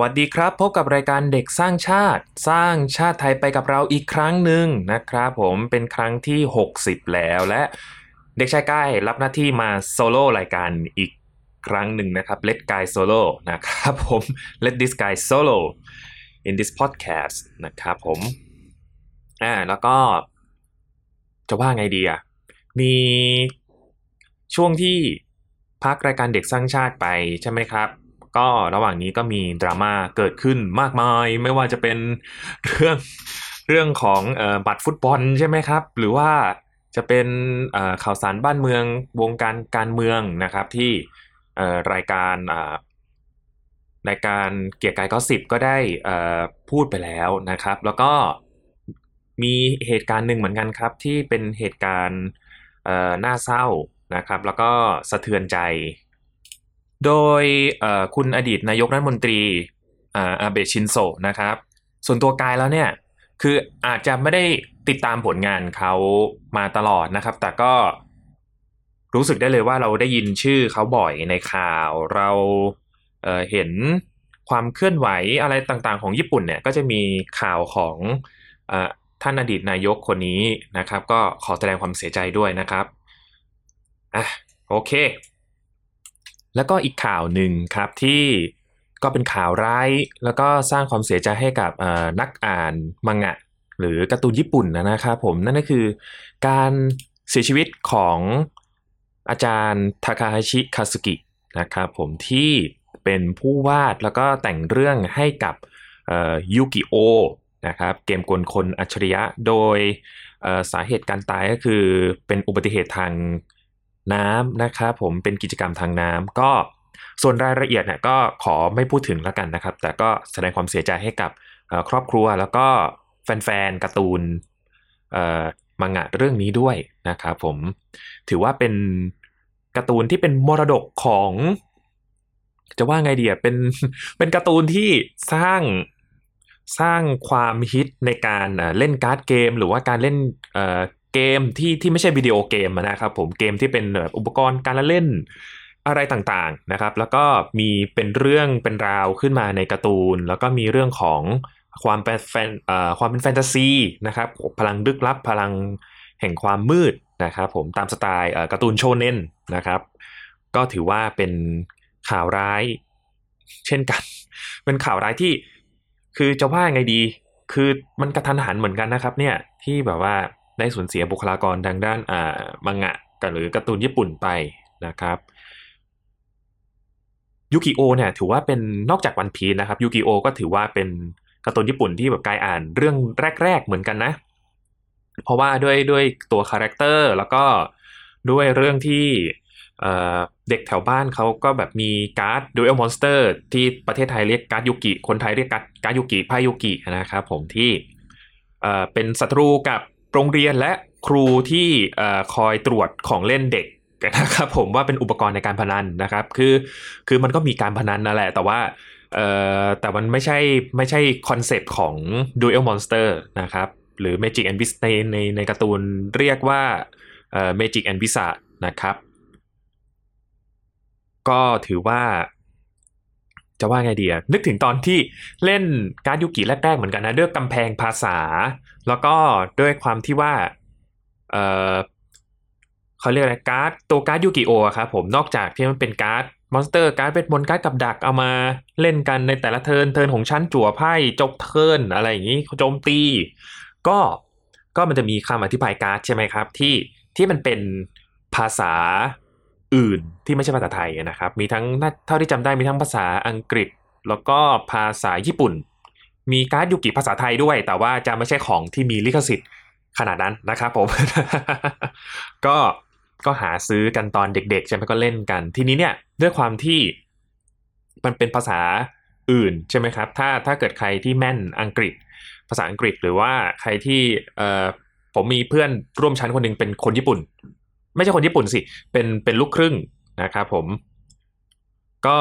สวัสดีครับ พบกับรายการเด็กสร้างชาติ สร้างชาติไทยไปกับเราอีกครั้งหนึ่งนะครับผมเป็นครั้งที่ 60 แล้วและเด็กชายก้ายรับหน้าที่มาโซโล่รายการอีกครั้งหนึ่งนะครับ Let Guy Solo นะครับผม Let this guy solo in this podcast นะครับผมอ่าแล้วก็ จะว่าไงดีอะมีช่วงที่พักรายการเด็กสร้างชาติไปใช่ไหมครับ ก็ระหว่างนี้ก็มีดราม่าเกิดขึ้นมากมาย ไม่ว่าจะเป็นเรื่องเรื่องของออบัตรฟุตบอลใช่ไหมครับ หรือว่าจะเป็นข่าวสารบ้านเมืองวงการการเมืองนะครับที่รายการรายการเกียร์กายก็สิบก็ได้พูดไปแล้วนะครับ แล้วก็มีเหตุการณ์หนึ่งเหมือนกันครับ ที่เป็นเหตุการณ์น่าเศร้านะครับ แล้วก็สะเทือนใจ โดยคุณอดีตนายกรัฐมนตรีอาเบชินโซนะครับ ส่วนตัวกายแล้วเนี่ย คืออาจจะไม่ได้ติดตามผลงานเขามาตลอดนะครับ แต่ก็รู้สึกได้เลยว่าเราได้ยินชื่อเขาบ่อยในข่าวเราเเห็นความเคลื่อนไหวอะไรต่างๆ ของญี่ปุ่นเนี่ยก็จะมีข่าวของอท่านอดีตนายกคนนี้นะครับ ก็ขอแสดงความเสียใจด้วยนะครับอะโอเค แล้วก็อีกข่าวหนึ่งครับที่ก็เป็นข่าวร้าย แล้วก็สร้างความเสียใจให้กับนักอ่านมังงะ หรือการ์ตูนญี่ปุ่นนะครับผมนั่นก็คือการเสียชีวิตของอาจารย์ทาคาฮาชิคาสุกินะครับผมที่เป็นผู้วาดแล้วก็แต่งเรื่องให้กับยูกิโอนะครับเกมกลคนอัจฉริยะโดยสาเหตุการตายก็คือเป็นอุบัติเหตุทาง น้ำนะครับผมเป็นกิจกรรมทางน้ำก็ส่วนรายละเอียดเนี่ยก็ขอไม่พูดถึงแล้วกันนะครับ แต่ก็แสดงความเสียใจให้กับครอบครัวแล้วก็แฟนๆการ์ตูนเอ่อมังงะเรื่องนี้ด้วยนะครับผมถือว่าเป็นการ์ตูนที่เป็นมรดกของ จะว่าไงดีอะเป็นเป็นการ์ตูนที่สร้างสร้างความฮิตในการเอ่อเล่นการ์ดเกม หรือว่าการเล่น เกมที่ที่ไม่ใช่วิดีโอเกมนะครับผมเกมที่เป็นแบบอุปกรณ์การละเล่นอะไรต่างๆนะครับ แล้วก็มีเป็นเรื่องเป็นราวขึ้นมาในการ์ตูน แล้วก็มีเรื่องของความเป็นแฟนเอ่อความเป็นแฟนตาซีนะครับพลังลึกลับพลังแห่งความมืดนะครับผมตามสไตล์การ์ตูนโชเน้นนะครับ ก็ถือว่าเป็นข่าวร้ายเช่นกัน เป็นข่าวร้ายที่คือจะว่าไงดี คือมันกระทันหันเหมือนกันนะครับเนี่ยที่แบบว่า ได้สูญเสียบุคลากรทางด้านอ่ามังงะกันหรือการ์ตูนญี่ปุ่นไปนะครับยูกิโอเนี่ยถือว่าเป็นนอกจากวันพีนะครับยูกิโอก็ถือว่าเป็นการ์ตูนญี่ปุ่นที่แบบกายอ่านเรื่องแรก ๆ เหมือนกันนะ เพราะว่าด้วยด้วยตัวคาแรคเตอร์แล้วก็ด้วยเรื่องที่เด็กแถวบ้านเขาก็แบบมีการ์ด Duel Monster ที่ประเทศไทยเรียกการ์ดยูกิ คนไทยเรียกการ์ดการ์ดยูกิไพ่ยูกินะครับผมที่เป็นศัตรูกับ โรงเรียนและครูที่คอยตรวจของเล่นเด็กนะครับผมว่าเป็นอุปกรณ์ในการพนันนะครับ คือคือมันก็มีการพนันนั่นแหละ แต่ว่าเอ่อแต่มันไม่ใช่ไม่ใช่คอนเซปต์ของ Duel Monster นะครับหรือ Magic and Wizard ในในในการ์ตูนเรียกว่าเอ่อ Magic and Wizard นะครับ ก็ถือว่าจะว่าไงดีนึกถึงตอนที่เล่นการ์ดยูกิแรกๆเหมือนกันนะด้วยกำแพงภาษา แล้วก็ด้วยความที่ว่าเออเขาเรียกอะไรการ์ดตัวการ์ดยูกิโอครับผมนอกจากที่มันเป็นการ์ดmonster การ์ดเวทมนตร์การ์ดกับดักเอามาเล่นกันในแต่ละ turn turn ของชั้นจั่วไพ่จบ turn อะไรอย่างนี้โจมตี ก็ก็มันจะมีคำอธิบายการ์ดใช่ไหมครับ ที่ที่มันเป็นภาษาอื่นที่ไม่ใช่ภาษาไทยนะครับ มีทั้งเท่าที่จำได้มีทั้งภาษาอังกฤษ แล้วก็ภาษาญี่ปุ่น มีการ์ดยูกิภาษาไทยด้วย แต่ว่าจะไม่ใช่ของที่มีลิขสิทธิ์ขนาดนั้นนะครับผม ก็ก็หาซื้อกันตอนเด็กๆใช่ไหมก็เล่นกัน ทีนี้เนี่ยด้วยความที่มันเป็นภาษาอื่นใช่ไหมครับ ถ้าถ้าเกิดใครที่แม่นอังกฤษ ภาษาอังกฤษหรือว่าใครที่เอ่อผมมีเพื่อนร่วมชั้นคนหนึ่งเป็นคนญี่ปุ่น ไม่ใช่คนญี่ปุ่นสิ เป็นเป็นลูกครึ่งนะครับผม ก็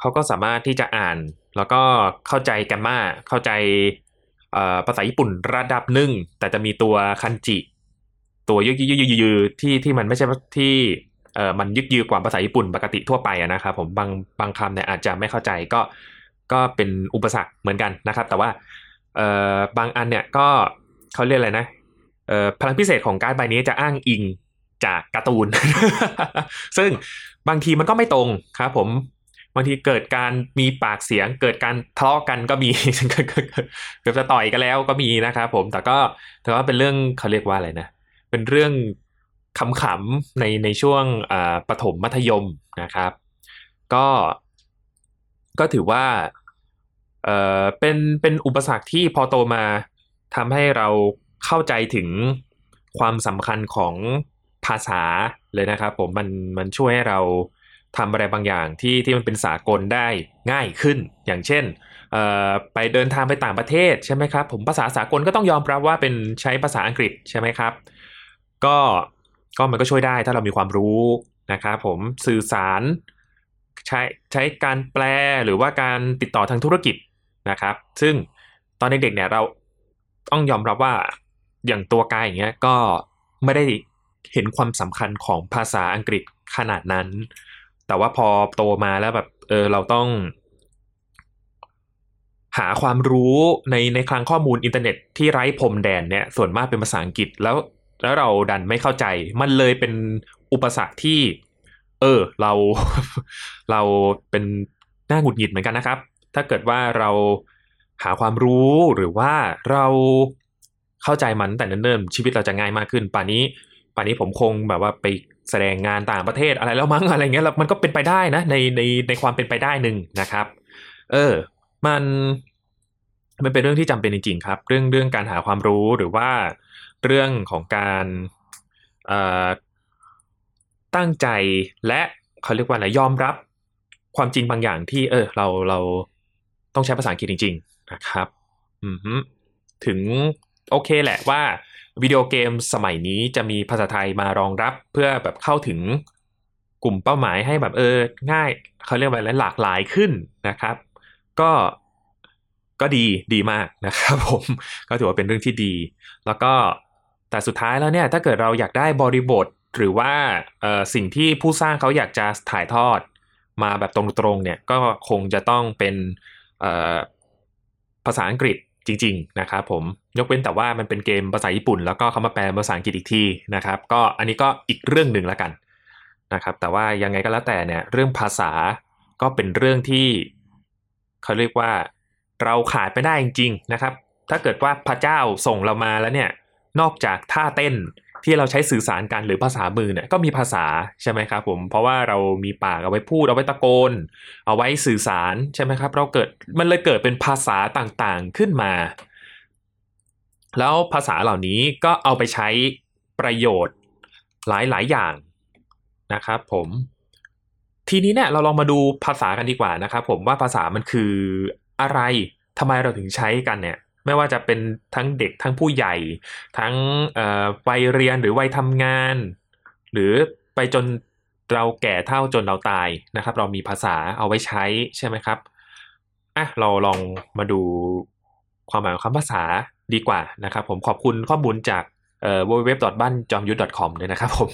เขาก็สามารถที่จะอ่าน แล้วก็เข้าใจกันมาเข้าใจภาษาญี่ปุ่นระดับหนึ่ง แต่จะมีตัวคันจิ ตัวยึกยึกยึกยือที่ที่มันไม่ใช่ที่เอ่อมันยึกยือกว่าภาษาญี่ปุ่นปกติทั่วไปนะครับผมบางบางคำเนี่ยอาจจะไม่เข้าใจก็ก็เป็นอุปสรรคเหมือนกันนะครับ แต่ว่าเอ่อบางอันเนี่ยก็เขาเรียกอะไรนะเอ่อพลังพิเศษของการ์ดใบนี้จะอ้างอิงจากการ์ตูน ซึ่งบางทีมันก็ไม่ตรงครับผม บางทีเกิดการมีปากเสียง เกิดการทะเลาะกันก็มีเกือบจะต่อยกันแล้วก็มีนะครับผมแต่ก็แต่ว่าเป็นเรื่องเขาเรียกว่าอะไรนะ เป็นเรื่องขำๆในในช่วงประถมมัธยมนะครับ ก็ก็ถือว่าเออเป็นเป็นอุปสรรคที่พอโตมาทำให้เราเข้าใจถึงความสำคัญของภาษาเลยนะครับผมมันมันช่วยให้เรา ทำอะไรบางอย่างที่ที่มันเป็นสากลได้ง่ายขึ้น อย่างเช่นไปเดินทางไปต่างประเทศใช่ไหมครับ ผมภาษาสากลก็ต้องยอมรับว่าเป็นใช้ภาษาอังกฤษใช่ไหมครับ ก็ก็มันก็ช่วยได้ถ้าเรามีความรู้นะครับผมสื่อสารใช้ใช้การแปลหรือว่าการติดต่อทางธุรกิจนะครับ ซึ่งตอนเด็กๆเนี่ยเราต้องยอมรับว่าอย่างตัวกายอย่างเงี้ยก็ไม่ได้เห็นความสำคัญของภาษาอังกฤษขนาดนั้น แต่ว่าพอโตมาแล้วแบบเออเราต้อง หาความรู้ในในคลังข้อมูลอินเทอร์เน็ตที่ไร้พรมแดนเนี่ยส่วนมากเป็นภาษาอังกฤษแล้วแล้วเราดันไม่เข้าใจ มันเลยเป็นอุปสรรคที่ เออ เราเราเป็นน่าหงุดหงิดเหมือนกันนะครับ ถ้าเกิดว่าเราหาความรู้หรือว่าเราเข้าใจมันแต่เนิ่นๆชีวิตเราจะง่ายมากขึ้น ป่านนี้ ป่านนี้ผมคงแบบว่าไป แสดงงานต่างประเทศอะไรแล้วมั้งอะไรเงี้ยแล้วมันก็เป็นไปได้นะในในในความเป็นไปได้หนึ่งนะครับ เออ มันมันเป็นเรื่องที่จำเป็นจริง ๆ ครับ เรื่องเรื่องการหาความรู้หรือว่าเรื่องของการตั้งใจและเขาเรียกว่าอะไรยอมรับความจริงบางอย่างที่ เออ เราเราต้องใช้ภาษาอังกฤษจริง ๆ นะครับ อืมถึงโอเคแหละว่า วิดีโอเกมสมัยนี้จะมีภาษาไทยมารองรับเพื่อแบบเข้าถึงกลุ่มเป้าหมายให้แบบเออง่ายเขาเรียกว่าอะไรหลากหลายขึ้นนะครับ ก็ก็ดีดีมากนะครับผมก็ถือว่าเป็นเรื่องที่ดี แล้วก็แต่สุดท้ายแล้วเนี่ยถ้าเกิดเราอยากได้บริบทหรือว่าสิ่งที่ผู้สร้างเขาอยากจะถ่ายทอดมาแบบตรงๆเนี่ยก็คงจะต้องเป็นภาษาอังกฤษ จริง ๆ นะครับผมยกเว้นแต่ว่ามันเป็นเกมภาษาญี่ปุ่น แล้วก็เขามาแปลภาษาอังกฤษอีกทีนะครับ ก็อันนี้ก็อีกเรื่องหนึ่งแล้วกันนะครับ แต่ว่ายังไงก็แล้วแต่เนี่ย เรื่องภาษาก็เป็นเรื่องที่เขาเรียกว่าเราขาดไม่ได้จริง ๆ นะครับ ถ้าเกิดว่าพระเจ้าส่งเรามาแล้วเนี่ย นอกจากท่าเต้น ที่เราใช้สื่อสารกันหรือภาษามือเนี่ยก็มีภาษาใช่ไหมครับผมเพราะว่าเรามีปากเอาไว้พูดเอาไว้ตะโกน เอาไว้สื่อสารใช่ไหมครับ เราเกิดมันเลยเกิดเป็นภาษาต่างๆขึ้นมา แล้วภาษาเหล่านี้ก็เอาไปใช้ประโยชน์หลายๆอย่างนะครับผมทีนี้เนี่ยเราลองมาดูภาษากันดีกว่านะครับผมว่าภาษามันคืออะไรทำไมเราถึงใช้กันเนี่ย ไม่ว่าจะเป็นทั้งเด็กทั้งผู้ใหญ่ ทั้งวัยเรียนหรือวัยทำงาน หรือไปจนเราแก่เท่าจนเราตายนะครับ เรามีภาษาเอาไว้ใช้ใช่ไหมครับอะเราลองมาดูความหมายของคำภาษาดีกว่านะครับ ผมขอบคุณข้อมูลจากเอ่อ www. บ้านจอมยุทธ .com ด้วยนะครับผม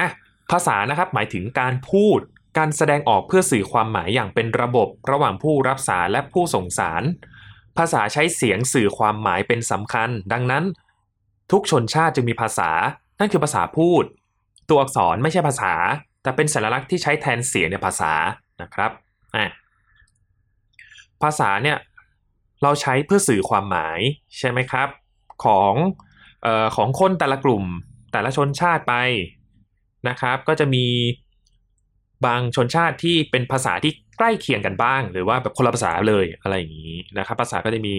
อะภาษานะครับหมายถึงการพูดการแสดงออกเพื่อสื่อความหมายอย่างเป็นระบบ ระหว่างผู้รับสารและผู้ส่งสาร ภาษาใช้เสียงสื่อความหมายเป็นสำคัญ ดังนั้น ทุกชนชาติจึงมีภาษา นั่นคือภาษาพูด ตัวอักษรไม่ใช่ภาษา แต่เป็นสัญลักษณ์ที่ใช้แทนเสียงในภาษานะครับอ่ภาษาเนี่ยเราใช้เพื่อสื่อความหมายใช่ไหมครับ ของออของคนแต่ละกลุ่มแต่ละชนชาติไปนะครับ ก็จะมีบางชนชาติที่เป็นภาษาที่ ใกล้เคียงกันบ้าง หรือว่าแบบคนละภาษาเลยอะไรอย่างนี้นะครับ ภาษาก็จะมี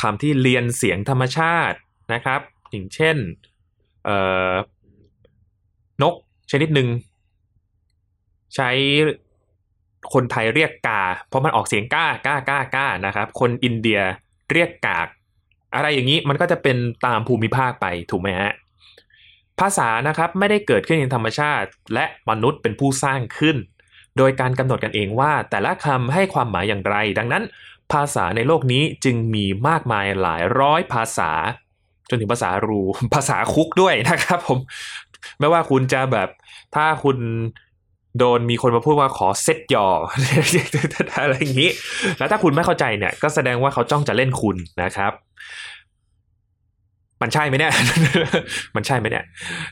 คำที่เรียนเสียงธรรมชาตินะครับ อย่างเช่นนกชนิดหนึ่งใช้คนไทยเรียกกา เพราะมันออกเสียงก้าก้าก้าก้านะครับ คนอินเดียเรียกกาก อะไรอย่างนี้มันก็จะเป็นตามภูมิภาคไปถูกไหมฮะภาษานะครับไม่ได้เกิดขึ้นในธรรมชาติ และมนุษย์เป็นผู้สร้างขึ้น โดยการกำหนดกันเองว่าแต่ละคำให้ความหมายอย่างไร ดังนั้น ภาษาในโลกนี้จึงมีมากมายหลายร้อยภาษา จนถึงภาษารูภาษาคุกด้วยนะครับผมไม่ว่าคุณจะแบบถ้าคุณโดนมีคนมาพูดว่าขอเซตยออะไรอย่างนี้ แล้วถ้าคุณไม่เข้าใจเนี่ย ก็แสดงว่าเขาจ้องจะเล่นคุณนะครับ มันใช่ไหมเนี่ย มันใช่ไหมเนี่ย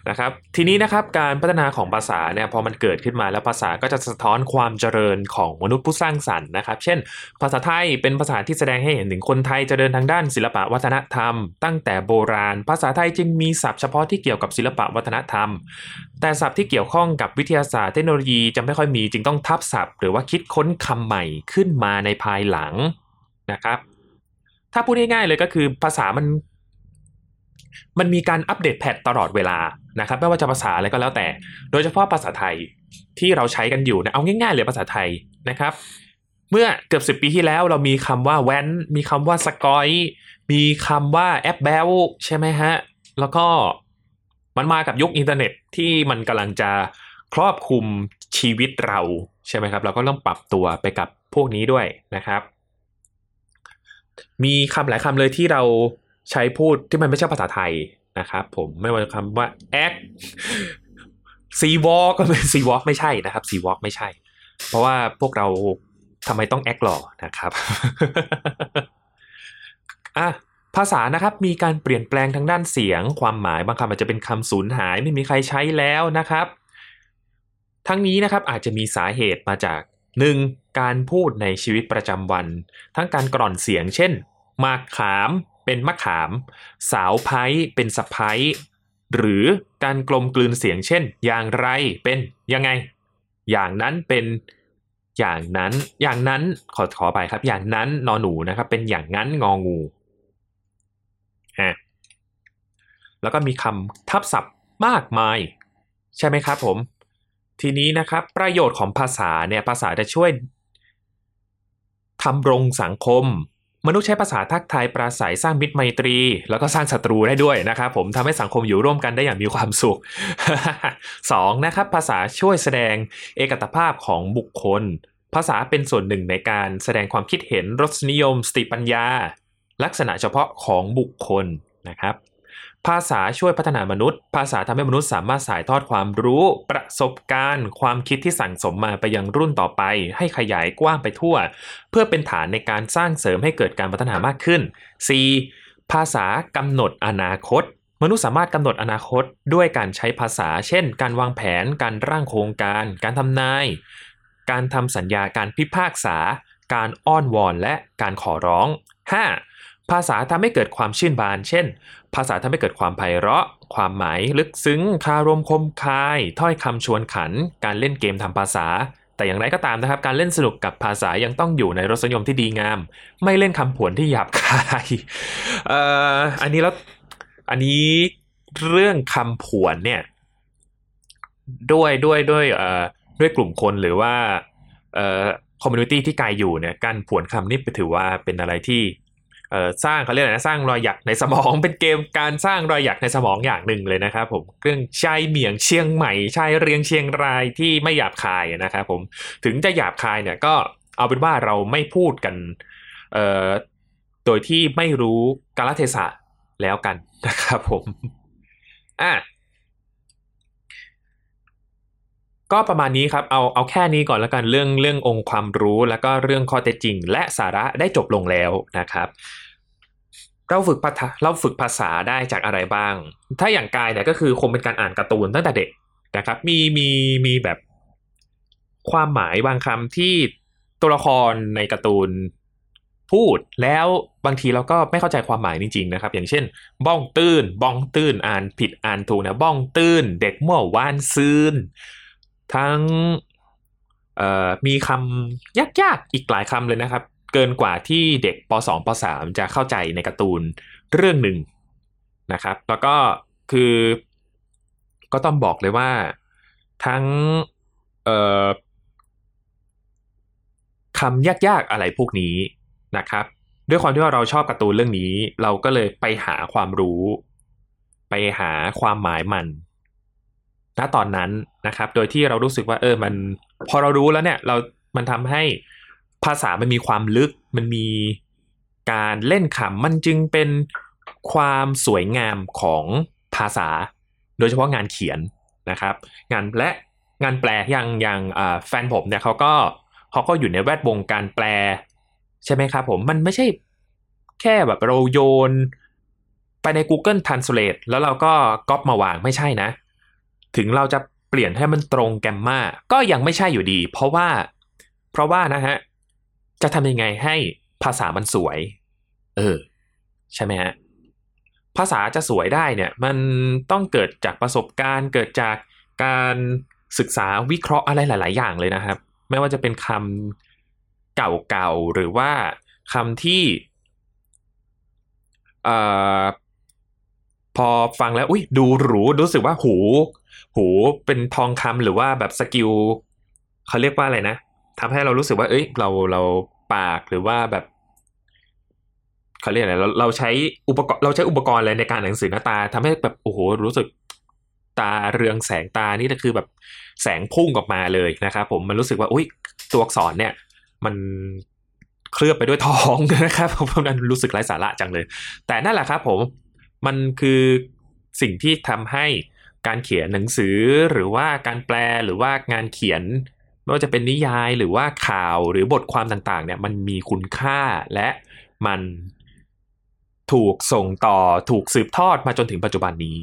นะครับ ทีนี้นะครับการพัฒนาของภาษาเนี่ยพอมันเกิดขึ้นมาแล้วภาษาก็จะสะท้อนความเจริญของมนุษย์ผู้สร้างสรรค์นะครับ เช่น ภาษาไทยเป็นภาษาที่แสดงให้เห็นถึงคนไทยเจริญทางด้านศิลปะวัฒนธรรม ตั้งแต่โบราณ ภาษาไทยจึงมีศัพท์เฉพาะที่เกี่ยวกับศิลปะวัฒนธรรม แต่ศัพท์ที่เกี่ยวข้องกับวิทยาศาสตร์เทคโนโลยีจะไม่ค่อยมีจึงต้องทับศัพท์ หรือว่าคิดค้นคำใหม่ขึ้นมาในภายหลังนะครับถ้าพูดง่ายๆเลยก็คือภาษามัน มันมีการอัปเดต patch ตลอดเวลานะครับไม่ว่าจะภาษาอะไรก็แล้วแต่ โดยเฉพาะภาษาไทยที่เราใช้กันอยู่นะเอาง่ายๆเลยภาษาไทยนะครับ เมื่อเกือบสิบปีที่แล้วเรามีคำว่าแว้นมีคำว่าสกอยมีคำว่าแอ๊บแบ๊วใช่ไหมฮะ แล้วก็มันมากับยุคอินเทอร์เน็ตที่มันกำลังจะครอบคลุมชีวิตเราใช่ไหมครับเราก็ต้องปรับตัวไปกับพวกนี้ด้วยนะครับ มีคำหลายคำเลยที่เรา ใช้พูดที่มันไม่ใช่ภาษาไทยนะครับผมไม่ว่าคำว่า act ซีวอลกก็เป็นซีวอล์กไม่ใช่นะครับซีวอล์กไม่ใช่ เพราะว่าพวกเราทำไมต้องแอคหล่อนะครับอะภาษานะครับมีการเปลี่ยนแปลงทางด้านเสียง ความหมายบางคำอาจจะเป็นคำสูญหายไม่มีใครใช้แล้วนะครับ ทั้งนี้นะครับอาจจะมีสาเหตุมาจาก 1. การพูดในชีวิตประจำวัน ทั้งการกร่อนเสียง เช่น มากขาม เป็นมะขาม สาวไพ้เป็นสะพ้ายหรือการกลมกลืนเสียงเช่น อย่างไรเป็นยังไง อย่างนั้นเป็นอย่างนั้น อย่างนั้นขอขอไปครับ อย่างนั้นนอหนูนะครับ เป็นอย่างนั้นงองูฮะแล้วก็มีคำทับศัพท์มากมาย ใช่ไหมครับผม ทีนี้นะครับ ประโยชน์ของภาษาเนี่ยภาษาจะช่วยทำรงสังคม มนุษย์ใช้ภาษาทักทายปราศัยสร้างมิตรไมตรี แล้วก็สร้างศัตรูได้ด้วยนะครับผมทำให้สังคมอยู่ร่วมกันได้อย่างมีความสุข 2. นะครับภาษาช่วยแสดงเอกตภาพของบุคคล ภาษาเป็นส่วนหนึ่งในการแสดงความคิดเห็นรสนิยม สติปัญญา ลักษณะเฉพาะของบุคคลนะครับ ภาษาช่วยพัฒนามนุษย์ ภาษาทำให้มนุษย์สามารถสายทอดความรู้ ประสบการณ์ ความคิดที่สั่งสมมาไปยังรุ่นต่อไป ให้ขยายกว้างไปทั่ว เพื่อเป็นฐานในการสร้างเสริมให้เกิดการพัฒนามากขึ้น 4. ภาษากำหนดอนาคต มนุษย์สามารถกำหนดอนาคตด้วยการใช้ภาษา เช่น การวางแผน การร่างโครงการ การทำนาย การทำสัญญาการพิพากษา การอ้อนวอนและการขอร้อง 5. ภาษาทำให้เกิดความชื่นบาน เช่น ภาษาทำให้เกิดความไพเราะ ความหมายลึกซึ้ง คารมคมคาย ถ้อยคำชวนขัน การเล่นเกมทำภาษา แต่อย่างไรก็ตามนะครับ การเล่นสนุกกับภาษายังต้องอยู่ในรสนิยมที่ดีงาม ไม่เล่นคำผวนที่หยาบคายเอ่ออันนี้แล้ว อันนี้เรื่องคำผวนเนี่ย ด้วยด้วยด้วยเอ่อด้วยกลุ่มคนหรือว่าเอ่อ community ที่กายอยู่เนี่ย การผวนคำนี่ถือว่าเป็นอะไรที่ สร้างเขาเรียกอะไรนะสร้างรอยหยักในสมองเป็นเกมการสร้างรอยหยักในสมองอย่างหนึ่งเลยนะครับผมเรื่องใช่เหมียงเชียงใหม่ชายเรียงเชียงรายที่ไม่หยาบคายนะครับผมถึงจะหยาบคายเนี่ยก็เอาเป็นว่าเราไม่พูดกันเอ่อโดยที่ไม่รู้กาลเทศะแล้วกันนะครับผมอะ ก็ประมาณนี้ครับ เอาเอาแค่นี้ก่อนแล้วกันเรื่องเรื่ององค์ความรู้ แล้วก็เรื่องข้อเท็จจริง และสาระได้จบลงแล้วนะครับ เราฝึกภาษาเราฝึกภาษาได้จากอะไรบ้าง ถ้าอย่างกายเนี่ยก็คือคงเป็นการอ่านการ์ตูนตั้งแต่เด็กนะครับ มีมีมีแบบความหมายบางคำที่ตัวละครในการ์ตูนพูดแล้วบางทีเราก็ไม่เข้าใจความหมายจริงๆนะครับ อย่างเช่น บ้องตื้น บ้องตื้นอ่านผิดอ่านถูกนะบ้องตื้น เด็กเมื่อวานซืน ทั้งมีคำยากๆอีกหลายคำเลยนะครับ เกินกว่าที่เด็กป .2 ป .3 จะเข้าใจในการ์ตูนเรื่องหนึ่งนะครับ แล้วก็คือก็ต้องบอกเลยว่าทั้งคำยากๆอะไรพวกนี้นะครับ ด้วยความที่ว่าเราชอบการ์ตูนเรื่องนี้ เราก็เลยไปหาความรู้ ไปหาความหมายมันณตอนนั้น นะครับ โดยที่เรารู้สึกว่าเออมันพอเรารู้แล้วเนี่ยเรา มันทำให้ภาษามันมีความลึก มันมีการเล่นขำมันจึงเป็นความสวยงามของภาษา โดยเฉพาะงานเขียนนะครับ งานและงานแปลอย่างอย่างแฟนผมเนี่ยเขาก็เขาก็อยู่ในแวดวงการแปล ใช่ไหมครับผมมันไม่ใช่แค่แบบเราโยน ไปใน Google Translate แล้วเราก็ก๊อปมาวางไม่ใช่นะ ถึงเราจะ เปลี่ยนให้มันตรงแกมมาก็ยังไม่ใช่อยู่ดี เพราะว่า เพราะว่านะฮะ จะทำยังไงให้ภาษามันสวย เออ ใช่ไหมฮะ ภาษาจะสวยได้เนี่ย มันต้องเกิดจากประสบการณ์ เกิดจากการศึกษาวิเคราะห์อะไรหลาย ๆ อย่างเลยนะครับ ไม่ว่าจะเป็นคำเก่าๆ หรือว่าคำที่อ่อพอฟังแล้วอุ้ยดูหรูรู้สึกว่าหู หูเป็นทองคำหรือว่าแบบสกิลเขาเรียกว่าอะไรนะทำให้เรารู้สึกว่า เอ้ย เราเราปากหรือว่าแบบเขาเรียกอะไรเราเราใช้อุปกรณ์เราใช้อุปกรณ์อะไรในการอ่านหนังสือหน้าตาทำให้แบบโอ้โหรู้สึกตาเรืองแสงตานี่ก็คือแบบแสงพุ่งออกมาเลยนะครับผมมันรู้สึกว่าอุ้ยตัวอักษรเนี่ย มันเคลือบไปด้วยทองนะครับผมนั้นรู้สึกไร้สาระจังเลย แต่นั่นแหละครับผมมันคือสิ่งที่ทำให้ การเขียนหนังสือหรือว่าการแปลหรือว่างานเขียนไม่ว่าจะเป็นนิยายหรือว่าข่าวหรือบทความต่างๆ เนี่ยมันมีคุณค่าและมันถูกส่งต่อถูกสืบทอดมาจนถึงปัจจุบันนี้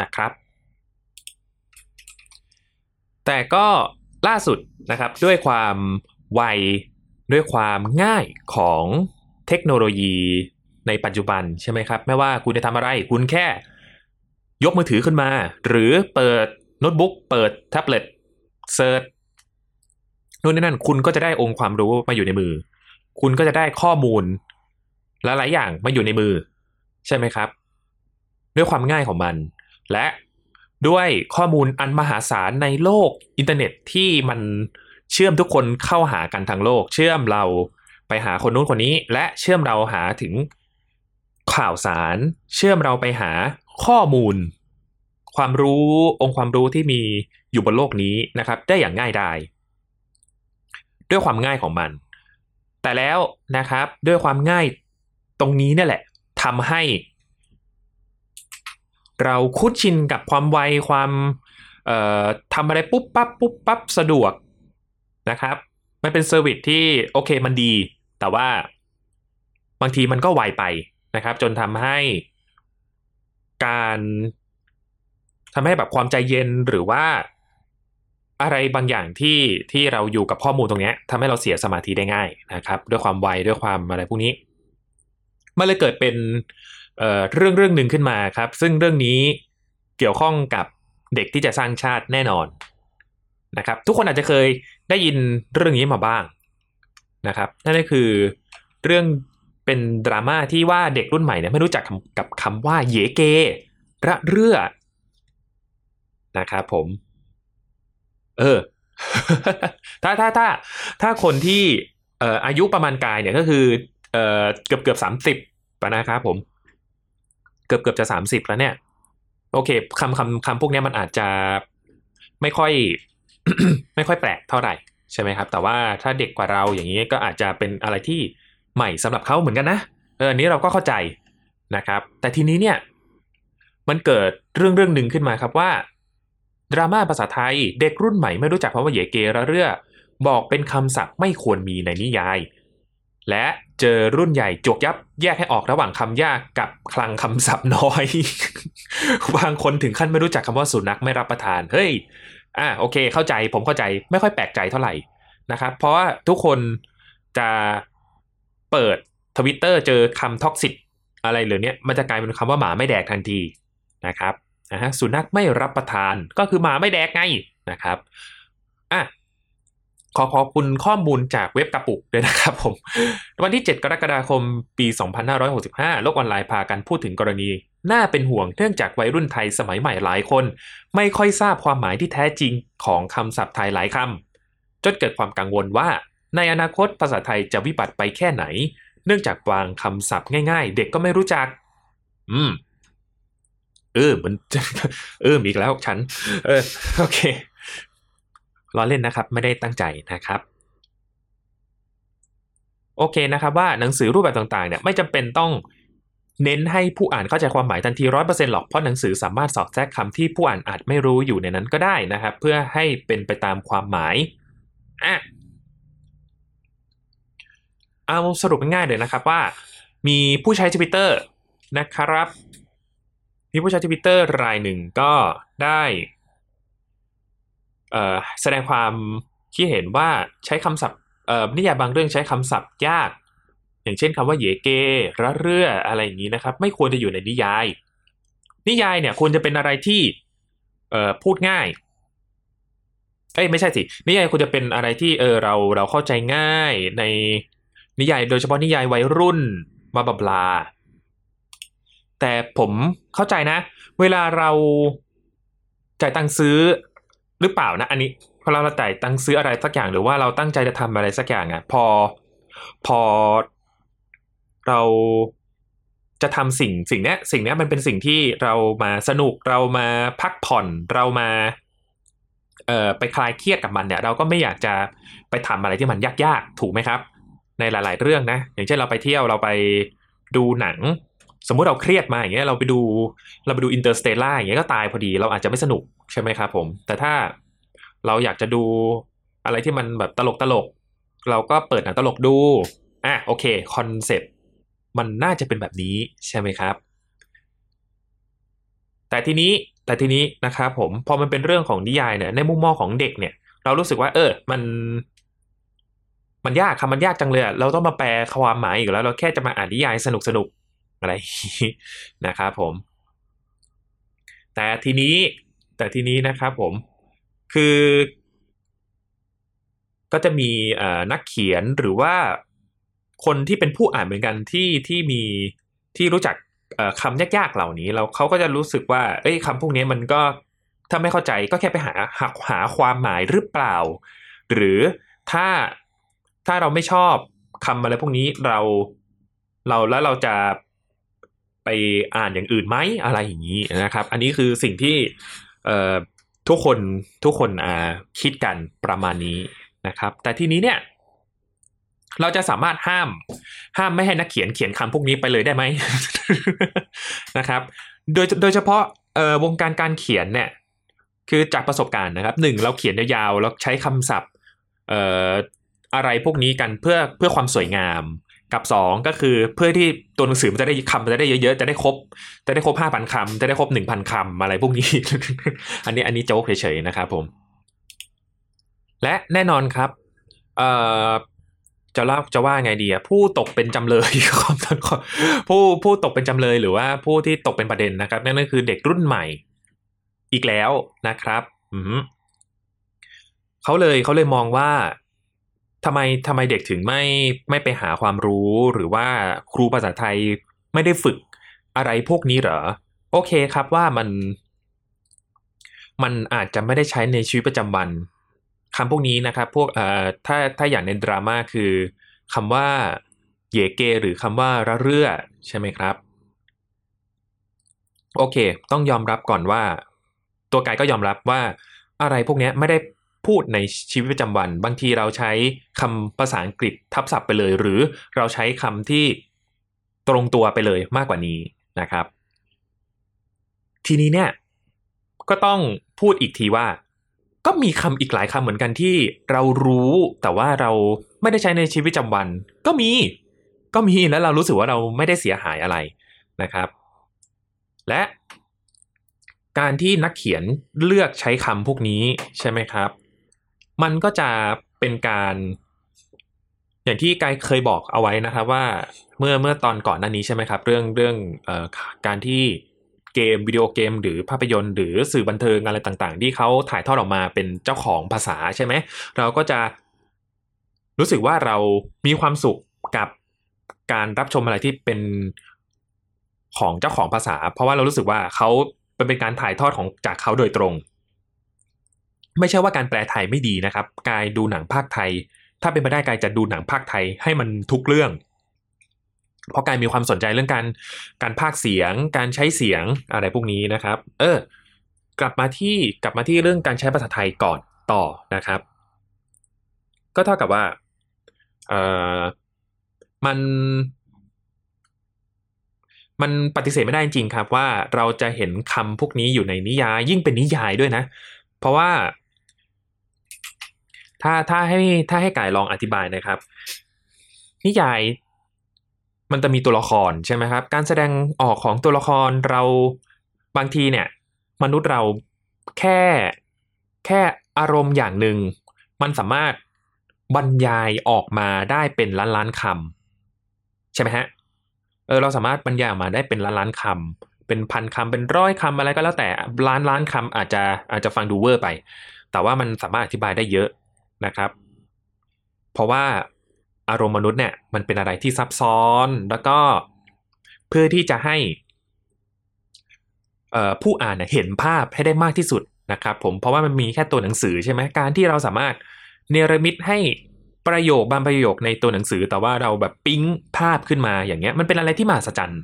นะครับ แต่ก็ล่าสุดนะครับด้วยความไวด้วยความง่ายของเทคโนโลยีในปัจจุบันใช่ไหมครับ ไม่ว่าคุณจะทำอะไรคุณแค่ ยกมือถือขึ้นมา หรือเปิดโน้ตบุ๊กเปิดแท็บเล็ต searchนู่นนี่นั่น คุณก็จะได้องค์ความรู้มาอยู่ในมือ คุณก็จะได้ข้อมูลหลายๆอย่างมาอยู่ในมือ ใช่ไหมครับ ด้วยความง่ายของมัน และด้วยข้อมูลอันมหาศาลในโลกอินเทอร์เน็ตที่มันเชื่อมทุกคนเข้าหากันทางโลก เชื่อมเราไปหาคนนู้นคนนี้ และเชื่อมเราหาถึงข่าวสาร เชื่อมเราไปหา ข้อมูล ความรู้องค์ความรู้ที่มีอยู่บนโลกนี้นะครับ ได้อย่างง่ายดายด้วยความง่ายของมัน แต่แล้วนะครับด้วยความง่ายตรงนี้นี่แหละทำให้ เราคุ้นชินกับความไวความเอ่อทำอะไรปุ๊บปั๊บปุ๊บปั๊บสะดวกนะครับ มันเป็นเซอร์วิสที่โอเคมันดี แต่ว่าบางทีมันก็ไวไปนะครับ จนทำให้ การทำให้แบบความใจเย็นหรือว่าอะไรบางอย่างที่ที่เราอยู่กับข้อมูลตรงนี้ทำให้เราเสียสมาธิได้ง่ายนะครับ ด้วยความไวด้วยความอะไรพวกนี้มันเลยเกิดเป็นเเรื่องเรื่องหนึ่งขึ้นมาครับ ซึ่งเรื่องนี้เกี่ยวข้องกับเด็กที่จะสร้างชาติแน่นอนนะครับ ทุกคนอาจจะเคยได้ยินเรื่องนี้มาบ้างนะครับนั่นก็คือเรื่อง เป็นดราม่าที่ว่าเด็กรุ่นใหม่เนี่ยไม่รู้จักกับคำว่าเยเก ระเรื่อนะครับผม เออ ถ้าถ้าถ้าถ้าคนที่เอ่ออายุประมาณกายเนี่ยก็คือเอ่อเกือบเกือบสามสิบนะครับผม เกือบเกือบจะสามสิบแล้วเนี่ย โอเคคำคำคำพวกนี้มันอาจจะไม่ค่อย ไม่ค่อยแปลกเท่าไหร่ใช่ไหมครับ แต่ว่าถ้าเด็กกว่าเราอย่างนี้ก็อาจจะเป็นอะไรที่ ใหม่สำหรับเขาเหมือนกันนะเอออันนี้เราก็เข้าใจนะครับ แต่ทีนี้เนี่ยมันเกิดเรื่องเรื่องหนึ่งขึ้นมาครับว่าดราม่าภาษาไทยเด็กรุ่นใหม่ไม่รู้จักคำว่าเหยเกระเรื่อ บอกเป็นคำศัพท์ไม่ควรมีในนิยาย และเจอรุ่นใหญ่จวกยับแยกให้ออกระหว่างคำยากกับคลังคำศัพท์น้อย บางคนถึงขั้นไม่รู้จักคำว่าสุนัขไม่รับประทานเฮ้ยอ่าโอเค เข้าใจผมเข้าใจไม่ค่อยแปลกใจเท่าไหร่นะครับ เพราะว่าทุกคนจะ เปิดทวิตเตอร์เจอคำท็อกซิตอะไรเหล่านี้มันจะกลายเป็นคำว่าหมาไม่แดกทันทีนะครับนะฮะสุนัขไม่รับประทานก็คือหมาไม่แดกไงนะครับอะขอขอบคุณข้อมูลจากเว็บกระปุกด้วยนะครับผม วันที่ 7 กรกฎาคมปี 2565 โลกออนไลน์พากันพูดถึงกรณี น่าเป็นห่วงเนื่องจากวัยรุ่นไทยสมัยใหม่หลายคน ไม่ค่อยทราบความหมายที่แท้จริงของคำศัพท์ไทยหลายคำจนเกิดความกังวลว่า ในอนาคตภาษาไทยจะวิบัติไปแค่ไหน เนื่องจากบางคำศัพท์ง่ายๆ เด็กก็ไม่รู้จัก อืม เออมันเอออีกแล้วฉัน เออโอเคล้อเล่นนะครับ ไม่ได้ตั้งใจนะครับ โอเคนะครับว่าหนังสือรูปแบบต่างๆ เนี่ยไม่จำเป็นต้องเน้นให้ผู้อ่านเข้าใจความหมายทันทีร้อยเปอร์เซ็นต์หรอก เพราะหนังสือสามารถสอดแทรกคำที่ผู้อ่านอาจไม่รู้อยู่ในนั้นก็ได้นะครับ เพื่อให้เป็นไปตามความหมาย อะ เอาสรุปง่ายๆเลยนะครับว่า มีผู้ใช้ทวิตเตอร์นะครับ มีผู้ใช้ทวิตเตอร์รายหนึ่งก็ได้แสดงความคิดเห็นว่าใช้คำศัพท์นิยายบางเรื่องใช้คำศัพท์ยาก อย่างเช่นคำว่าเยเกระเรื่ออะไรอย่างนี้นะครับ ไม่ควรจะอยู่ในนิยาย นิยายเนี่ยควรจะเป็นอะไรที่พูดง่ายเอ้ยไม่ใช่สินิยายควรจะเป็นอะไรที่เออเราเราเข้าใจง่ายใน นิยายโดยเฉพาะนิยายวัยรุ่นมาบลา แต่ผมเข้าใจนะ เวลาเราจ่ายตังค์ซื้อหรือเปล่านะ อันนี้พอเราจ่ายตังค์ซื้ออะไรสักอย่างหรือว่าเราตั้งใจจะทำอะไรสักอย่างอะ่ะพอพอเราจะทำสิ่งสิ่งนี้สิ่งนี้มันเป็นสิ่งที่เรามาสนุกเรามาพักผ่อนเรามาเอ่อไปคลายเครียดกับมันเนี่ย เราก็ไม่อยากจะไปทำอะไรที่มันยากๆ ถูกไหมครับ ในหลาย ๆ เรื่องนะ อย่างเช่นเราไปเที่ยวเราไปดูหนัง สมมุติเราเครียดมาอย่างเงี้ยเราไปดูเราไปดู Interstellar อย่างเงี้ยก็ตายพอดีเราอาจจะไม่สนุกใช่ไหมครับผม แต่ถ้าเราอยากจะดูอะไรที่มันแบบตลกตลกเราก็เปิดหนังตลกดูอะโอเคคอนเซปต์มันน่าจะเป็นแบบนี้ใช่ไหมครับ แต่ทีนี้แต่ทีนี้นะครับผมพอมันเป็นเรื่องของนิยายเนี่ยในมุมมองของเด็กเนี่ย เรารู้สึกว่า เออ มัน มันยากคำมันยากจังเลยเราต้องมาแปลความหมายอีกแล้ว เราแค่จะมาอ่านนิยายสนุกสนุกอะไรนะครับผม แต่ทีนี้แต่ทีนี้นะครับผมคือ ก็จะมีนักเขียนหรือว่าคนที่เป็นผู้อ่านเหมือนกันที่ที่มีที่รู้จักคำยากๆเหล่านี้แล้วเขาก็จะรู้สึกว่า เอ้ยคำพวกนี้มันก็ถ้าไม่เข้าใจก็แค่ไปหาหาหาความหมายหรือเปล่า หรือถ้า ถ้าเราไม่ชอบคำอะไรพวกนี้เราเราแล้วเราจะไปอ่านอย่างอื่นไหมอะไรอย่างนี้นะครับ อันนี้คือสิ่งที่ทุกคนทุกคนอคิดกันประมาณนี้นะครับ แต่ทีนี้เนี่ย เราจะสามารถห้ามห้ามไม่ให้นักเขียนเขียนคำพวกนี้ไปเลยได้ไหมนะครับ โดยโดยเฉพาะวงการการเขียนเนี่ย คือจากประสบการณ์นะครับหนึ่งเราเขียนยาวๆแล้วใช้คำศัพท์ อะไรพวกนี้กันเพื่อเพื่อความสวยงามกับสองก็คือเพื่อที่ตัวหนังสือมันจะได้คำจะได้เยอะๆ จะได้ครบ จะได้ครบห้าพันคำจะได้ครบหนึ่งพันคำอะไรพวกนี้ อันนี้อันนี้โจ๊กเฉยๆนะครับผม และแน่นอนครับ เอ่อจะเล่าจะว่าไงดีอะผู้ตกเป็นจำเลยผู้ผู้ตกเป็นจำเลยหรือว่าผู้ที่ตกเป็นประเด็นนะครับ นั่นก็คือเด็กรุ่นใหม่อีกแล้วนะครับ อืเขาเลยเขาเลยมองว่า ทำไมทำไมเด็กถึงไม่ไม่ไปหาความรู้ หรือว่าครูภาษาไทยไม่ได้ฝึกอะไรพวกนี้เหรอ โอเคครับว่ามัน มันอาจจะไม่ได้ใช้ในชีวิตประจำวันคำพวกนี้นะครับ พวกเอ่อถ้าถ้าอย่างในดราม่าคือคำว่าเยเก หรือคำว่าระเรื่อใช่ไหมครับโอเค ต้องยอมรับก่อนว่า ตัวกายก็ยอมรับว่าอะไรพวกนี้ไม่ได้ พูดในชีวิตประจำวัน บางทีเราใช้คำภาษาอังกฤษทับศัพท์ไปเลย หรือเราใช้คำที่ตรงตัวไปเลยมากกว่านี้นะครับ ทีนี้เนี่ยก็ต้องพูดอีกทีว่า ก็มีคำอีกหลายคำเหมือนกันที่เรารู้แต่ว่าเราไม่ได้ใช้ในชีวิตประจำวัน ก็มีก็มีแล้วเรารู้สึกว่าเราไม่ได้เสียหายอะไรนะครับ และการที่นักเขียนเลือกใช้คำพวกนี้ใช่ไหมครับ มันก็จะเป็นการ อย่างที่กายเคยบอกเอาไว้นะครับว่าเมื่อเมื่อตอนก่อนหน้านี้ใช่ไหมครับ เรื่องเรื่องอการที่เกมวิดีโอเกม หรือภาพยนตร์ หรือสื่อบันเทิงอะไรต่างๆ ที่เขาถ่ายทอดออกมาเป็นเจ้าของภาษาใช่ไหมเราก็จะรู้สึกว่าเรามีความสุขกับการรับชมอะไรที่เป็นของเจ้าของภาษา เพราะว่าเรารู้สึกว่าเขาเป็นการถ่ายทอดของจากเขาโดยตรง ไม่ใช่ว่าการแปลไทยไม่ดีนะครับ กายดูหนังภาคไทย ถ้าเป็นไปได้กายจะดูหนังภาคไทยให้มันทุกเรื่อง เพราะกายมีความสนใจเรื่องการการภาคเสียง การใช้เสียงอะไรพวกนี้นะครับ เออ กลับมาที่กลับมาที่เรื่องการใช้ภาษาไทยก่อนต่อนะครับ ก็เท่ากับว่าเออมันมันปฏิเสธไม่ได้จริงครับว่าเราจะเห็นคำพวกนี้อยู่ในนิยายยิ่งเป็นนิยายด้วยนะ เพราะว่า ถ้าถ้าให้ถ้าให้กายลองอธิบายนะครับ นิยายมันจะมีตัวละครใช่ไหมครับ การแสดงออกของตัวละครเราบางทีเนี่ย มนุษย์เราแค่แค่อารมณ์อย่างหนึ่งมันสามารถบรรยายออกมาได้เป็นล้านล้านคำใช่ไหมฮะเออเราสามารถบรรยายออกมาได้เป็นล้านล้านคำเป็นพันคำเป็นร้อยคำอะไรก็แล้วแต่ล้านล้านคำอาจจะอาจจะฟังดูเวอร์ไป แต่ว่ามันสามารถอธิบายได้เยอะ นะครับ เพราะว่าอารมณ์มนุษย์เนี่ยมันเป็นอะไรที่ซับซ้อนแล้วก็เพื่อที่จะให้ผู้อ่านเห็นภาพให้ได้มากที่สุดนะครับผมเพราะว่ามันมีแค่ตัวหนังสือใช่ไหมการที่เราสามารถเนรมิตให้ประโยคบางประโยคในตัวหนังสือ แต่ว่าเราแบบปิ๊งภาพขึ้นมาอย่างเงี้ยมันเป็นอะไรที่มหัศจรรย์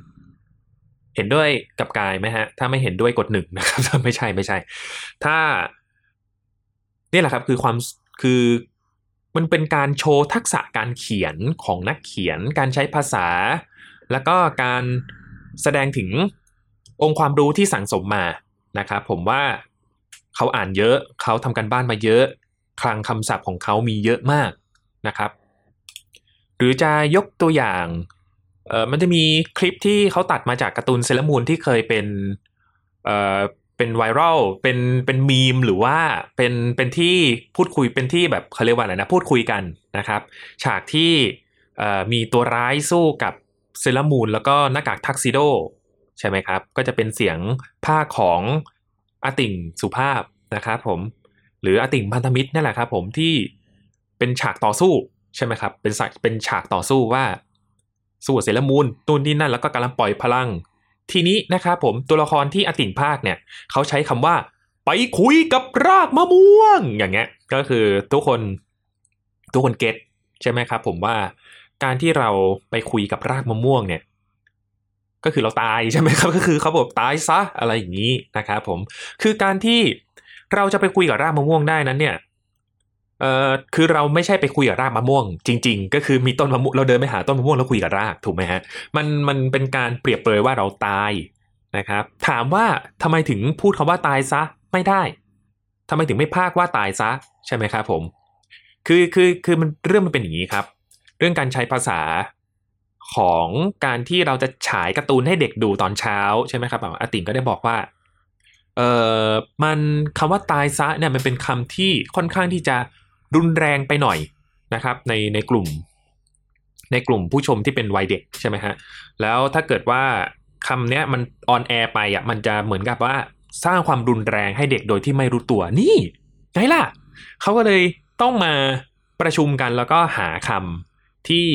เห็นด้วยกับกายไหมฮะ ถ้าไม่เห็นด้วยกดหนึ่งนะครับไม่ใช่ไม่ใช่ ถ้านี่แหละครับคือความ คือมันเป็นการโชว์ทักษะการเขียนของนักเขียน การใช้ภาษา แล้วก็การแสดงถึงองค์ความรู้ที่สั่งสมมานะครับผมว่าเขาอ่านเยอะเขาทำกันบ้านมาเยอะคลังคำศัพท์ของเขามีเยอะมากนะครับ หรือจะยกตัวอย่างเออมันจะมีคลิปที่เขาตัดมาจากการ์ตูนเซเลมูนที่เคยเป็นเออ เป็นไวรัลเป็นเป็นมีมหรือว่าเป็นเป็นที่พูดคุยเป็นที่แบบเขาเรียกว่าอะไรนะพูดคุยกันนะครับ ฉากที่มีตัวร้ายสู้กับเซเลมูนแล้วก็หน้ากากทักซิโดใช่ไหมครับ ก็จะเป็นเสียงภาของอาติ่งสุภาพนะครับผมหรืออาติ่งพันธมิตรนี่นแหละครับผมที่เป็นฉากต่อสู้ใช่ไหมครับ เป็นเป็นฉากต่อสู้ว่าสู้เซเลมูนตูนนี่นั่นแล้วก็กำลังปล่อยพลัง ทีนี้นะครับผมตัวละครที่อติ่งภาคเนี่ยเขาใช้คำว่า ไปคุยกับรากมะม่วง อย่างเงี้ย ก็คือทุกคนทุกคนเก็ตใช่ไหมครับผมว่าการที่เราไปคุยกับรากมะม่วงเนี่ยก็คือเราตายใช่ไหมครับก็คือเขาบอกตายซะอะไรอย่างนี้นะครับผมคือการที่เราจะไปคุยกับรากมะม่วงได้นั้นเนี่ย เอ่อคือเราไม่ใช่ไปคุยกับรากมะม่วง จริง ๆ ก็คือมีต้นมะม่วงเราเดินไปหาต้นมะม่วงแล้วคุยกับรากถูกไหมฮะมันมันเป็นการเปรียบเปรยว่าเราตายนะครับ ถามว่าทำไมถึงพูดคำว่าตายซะไม่ได้ทำไมถึงไม่พากว่าตายซะใช่ไหมครับผมคือคือคือมันเรื่องมันเป็นอย่างนี้ครับ เรื่องการใช้ภาษาของการที่เราจะฉายการ์ตูนให้เด็กดูตอนเช้าใช่ไหมครับอาติ่งก็ได้บอกว่าเออมันคำว่าตายซะเนี่ยมันเป็นคำที่ค่อนข้างที่จะ รุนแรงไปหน่อยนะครับ ในในกลุ่ม ในกลุ่มผู้ชมที่เป็นวัยเด็กใช่ไหมฮะแล้วถ้าเกิดว่าคำเนี้ยมันออนแอร์ไปอะมันจะเหมือนกับว่าสร้างความรุนแรงให้เด็กโดยที่ไม่รู้ตัวนี่ไงล่ะเขาก็เลยต้องมาประชุมกันแล้วก็หาคำที่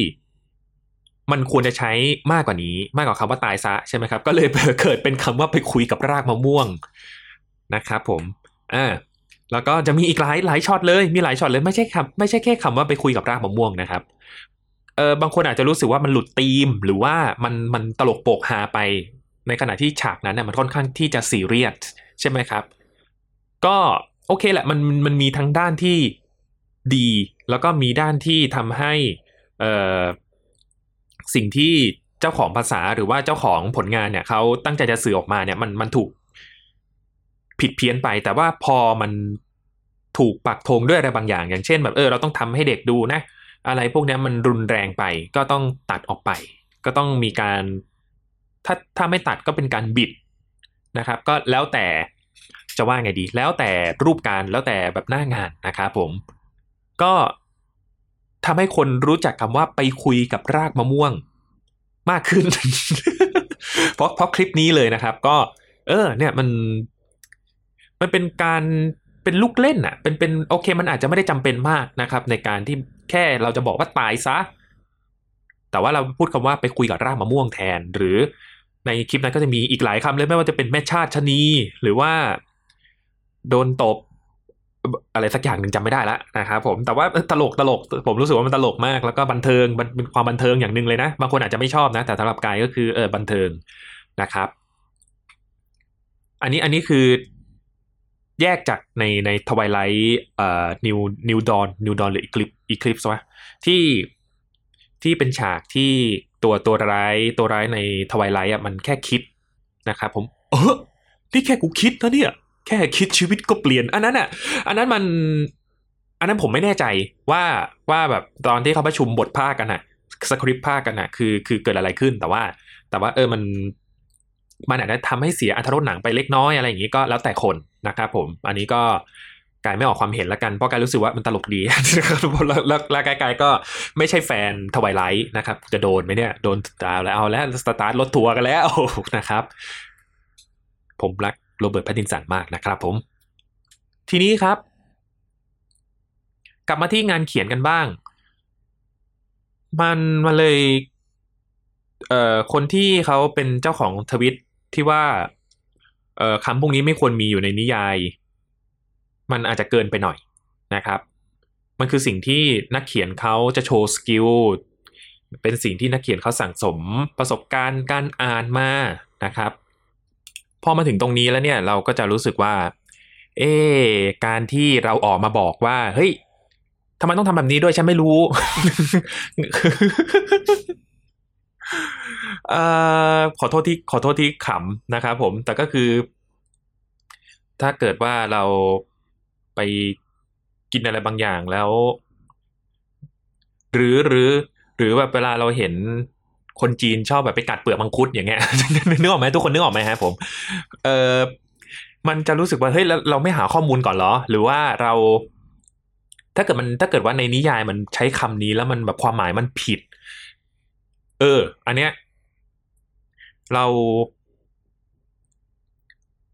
มันควรจะใช้มากกว่านี้ มากกว่าคำว่าตายซะใช่ไหมครับ ก็เลยเกิดเป็นคำว่าไปคุยกับรากมะม่วงนะครับผมอ่า แล้วก็จะมีอีกหลายหลายช็อตเลย มีหลายช็อตเลยไม่ใช่คำไม่ใช่แค่คำว่าไปคุยกับรากมะม่วงนะครับเออบางคนอาจจะรู้สึกว่ามันหลุดธีม หรือว่ามันมันตลกโปกฮาไป ในขณะที่ฉากนั้นเนี่ยมันค่อนข้างที่จะซีเรียสใช่ไหมครับ ก็โอเคแหละมันมันมีทั้งด้านที่ดี แล้วก็มีด้านที่ทำให้เอ่อสิ่งที่เจ้าของภาษาหรือว่าเจ้าของผลงานเนี่ยเขาตั้งใจจะสื่อออกมาเนี่ยมันมันถูกผิดเพี้ยนไป แต่ว่าพอมัน ถูกปักธงด้วยอะไรบางอย่าง อย่างเช่นแบบเออเราต้องทำให้เด็กดูนะ อะไรพวกนี้มันรุนแรงไปก็ต้องตัดออกไป ก็ต้องมีการถ้าถ้าไม่ตัดก็เป็นการบิดนะครับ ก็แล้วแต่จะว่าไงดี แล้วแต่รูปการแล้วแต่แบบหน้างานนะครับผม ก็ทำให้คนรู้จักคำว่าไปคุยกับรากมะม่วงมากขึ้น เพราะเพราะคลิปนี้เลยนะครับ ก็ เออ เนี่ยมัน มันเป็นการ เป็นลูกเล่นอะเป็นเป็นโอเคมันอาจจะไม่ได้จำเป็นมากนะครับ ในการที่แค่เราจะบอกว่าตายซะ แต่ว่าเราพูดคำว่าไปคุยกับรากมะม่วงแทน หรือในคลิปนั้นก็จะมีอีกหลายคำเลยไม่ว่าจะเป็นแม่ชาติชนีหรือว่า โดนตบอะไรสักอย่างหนึ่งจำไม่ได้แล้วนะครับผมแต่ว่าตลกตลกผมรู้สึกว่ามันตลกมากแล้วก็บันเทิงเป็นความบันเทิงอย่างหนึ่งเลยนะ บางคนอาจจะไม่ชอบนะ แต่สำหรับกายก็คือเออบันเทิงนะครับ อันนี้อันนี้คือ แยกจากในในทวายไลท์เอ่อนิวนิวดอนนิวดอนหรืออีคลิปอีคลิปส์วะที่ที่เป็นฉากที่ตัวตัวร้ายตัวร้ายในทวายไลท์อะมันแค่คิดนะครับผมเออนี่แค่กูคิดนะเนี่ย แค่คิดชีวิตก็เปลี่ยน อันนั้นอะ อันนั้นมัน อันนั้นผมไม่แน่ใจว่าว่าแบบตอนที่เขาประชุมบทภาคกันอะสคริปต์ภาคกันอะคือคือเกิดอะไรขึ้นแต่ว่า แต่ว่าเออมัน มันอาจจะทำให้เสียอรรถรสหนังไปเล็กน้อยอะไรอย่างนี้ก็แล้วแต่คนนะครับผม อันนี้ก็กายไม่ออกความเห็นละกัน เพราะกายรู้สึกว่ามันตลกดีแล้วแล้วแล้วกายกายก็ไม่ใช่แฟน Twilight นะครับ จะโดนไหมเนี่ย โดนตาแล้วเอาแล้วสตาร์ทรถทัวร์กันแล้วนะครับ ผมรัก Robert Pattinson มากนะครับผม ทีนี้ครับ กลับมาที่งานเขียนกันบ้าง มันมาเลยเอ่อคนที่เขาเป็นเจ้าของทวิต ที่ว่า เอ่อคำพวกนี้ไม่ควรมีอยู่ในนิยาย มันอาจจะเกินไปหน่อยนะครับ มันคือสิ่งที่นักเขียนเขาจะโชว์สกิลเป็นสิ่งที่นักเขียนเขาสั่งสมประสบการณ์การอ่านมานะครับ พอมาถึงตรงนี้แล้วเนี่ยเราก็จะรู้สึกว่า เอ๊การที่เราออกมาบอกว่า เฮ้ยทำไมต้องทำแบบนี้ด้วยฉันไม่รู้ ขอโทษที่ขอโทษที่ขำนะครับผม แต่ก็คือ ถ้าเกิดว่าเราไปกินอะไรบางอย่างแล้ว หรือหรือหรือแบบเวลาเราเห็นคนจีนชอบแบบไปกัดเปลือกมังคุดอย่างเงี้ยนึกออกไหมทุกคนนึกออกไหมฮะผม เออมันจะรู้สึกว่าเฮ้ยเราไม่หาข้อมูลก่อนเหรอ หรือว่าเรา ถ้าเกิดมันถ้าเกิดว่าในนิยายมันใช้คำนี้แล้วมันแบบความหมายมันผิด ออ อันเนี้ย เรา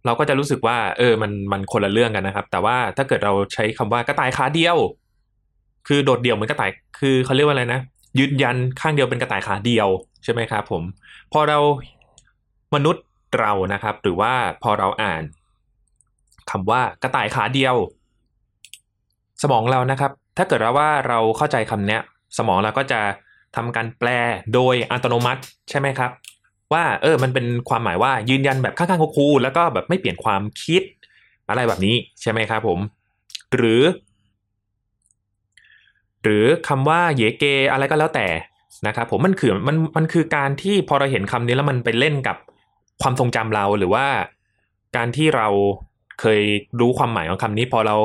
เราก็จะรู้สึกว่า เออ มันมันคนละเรื่องกันนะครับ แต่ว่าถ้าเกิดเราใช้คำว่ากระต่ายขาเดียว คือโดดเดี่ยวเหมือนกระต่าย คือเขาเรียกว่าอะไรนะยืนยันข้างเดียวเป็นกระต่ายขาเดียวใช่ไหมครับผม พอเรามนุษย์เรานะครับ หรือว่าพอเราอ่านคำว่ากระต่ายขาเดียว สมองเรานะครับ ถ้าเกิดเราว่าเราเข้าใจคำเนี้ย สมองเราก็จะ ทำการแปลโดยอัตโนมัติใช่ไหมครับ ว่าเออมันเป็นความหมายว่ายืนยันแบบข้างๆคูแล้วก็แบบไม่เปลี่ยนความคิดอะไรแบบนี้ใช่ไหมครับผม หรือ หรือคำว่าเยเกอะไรก็แล้วแต่นะครับผมมันคือมันมันคือการที่พอเราเห็นคำนี้แล้วมันไปเล่นกับความทรงจำเราหรือว่าการที่เราเคยรู้ความหมายของคำนี้ พอเรา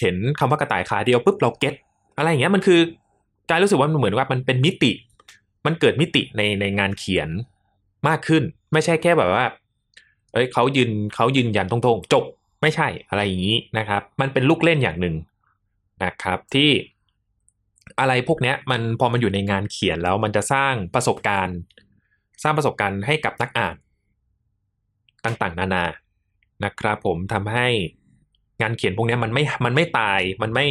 เห็นคำว่ากระต่ายขาเดียวปุ๊บเราเก็ตอะไรอย่างเงี้ยมันคือ การรู้สึกว่ามันเหมือนว่ามันเป็นมิติ มันเกิดมิติในในงานเขียนมากขึ้น ไม่ใช่แค่แบบว่า เอ้ยเขายืนเขายืนยันตรงๆจบไม่ใช่อะไรอย่างนี้นะครับ มันเป็นลูกเล่นอย่างหนึ่งนะครับที่อะไรพวกเนี้ยมันพอมันอยู่ในงานเขียนแล้วมันจะสร้างประสบการณ์ สร้างประสบการณ์ให้กับนักอ่าน ต่างๆ นานานะครับ ผมทำให้งานเขียนพวกนี้มันไม่มันไม่ตายมันไม่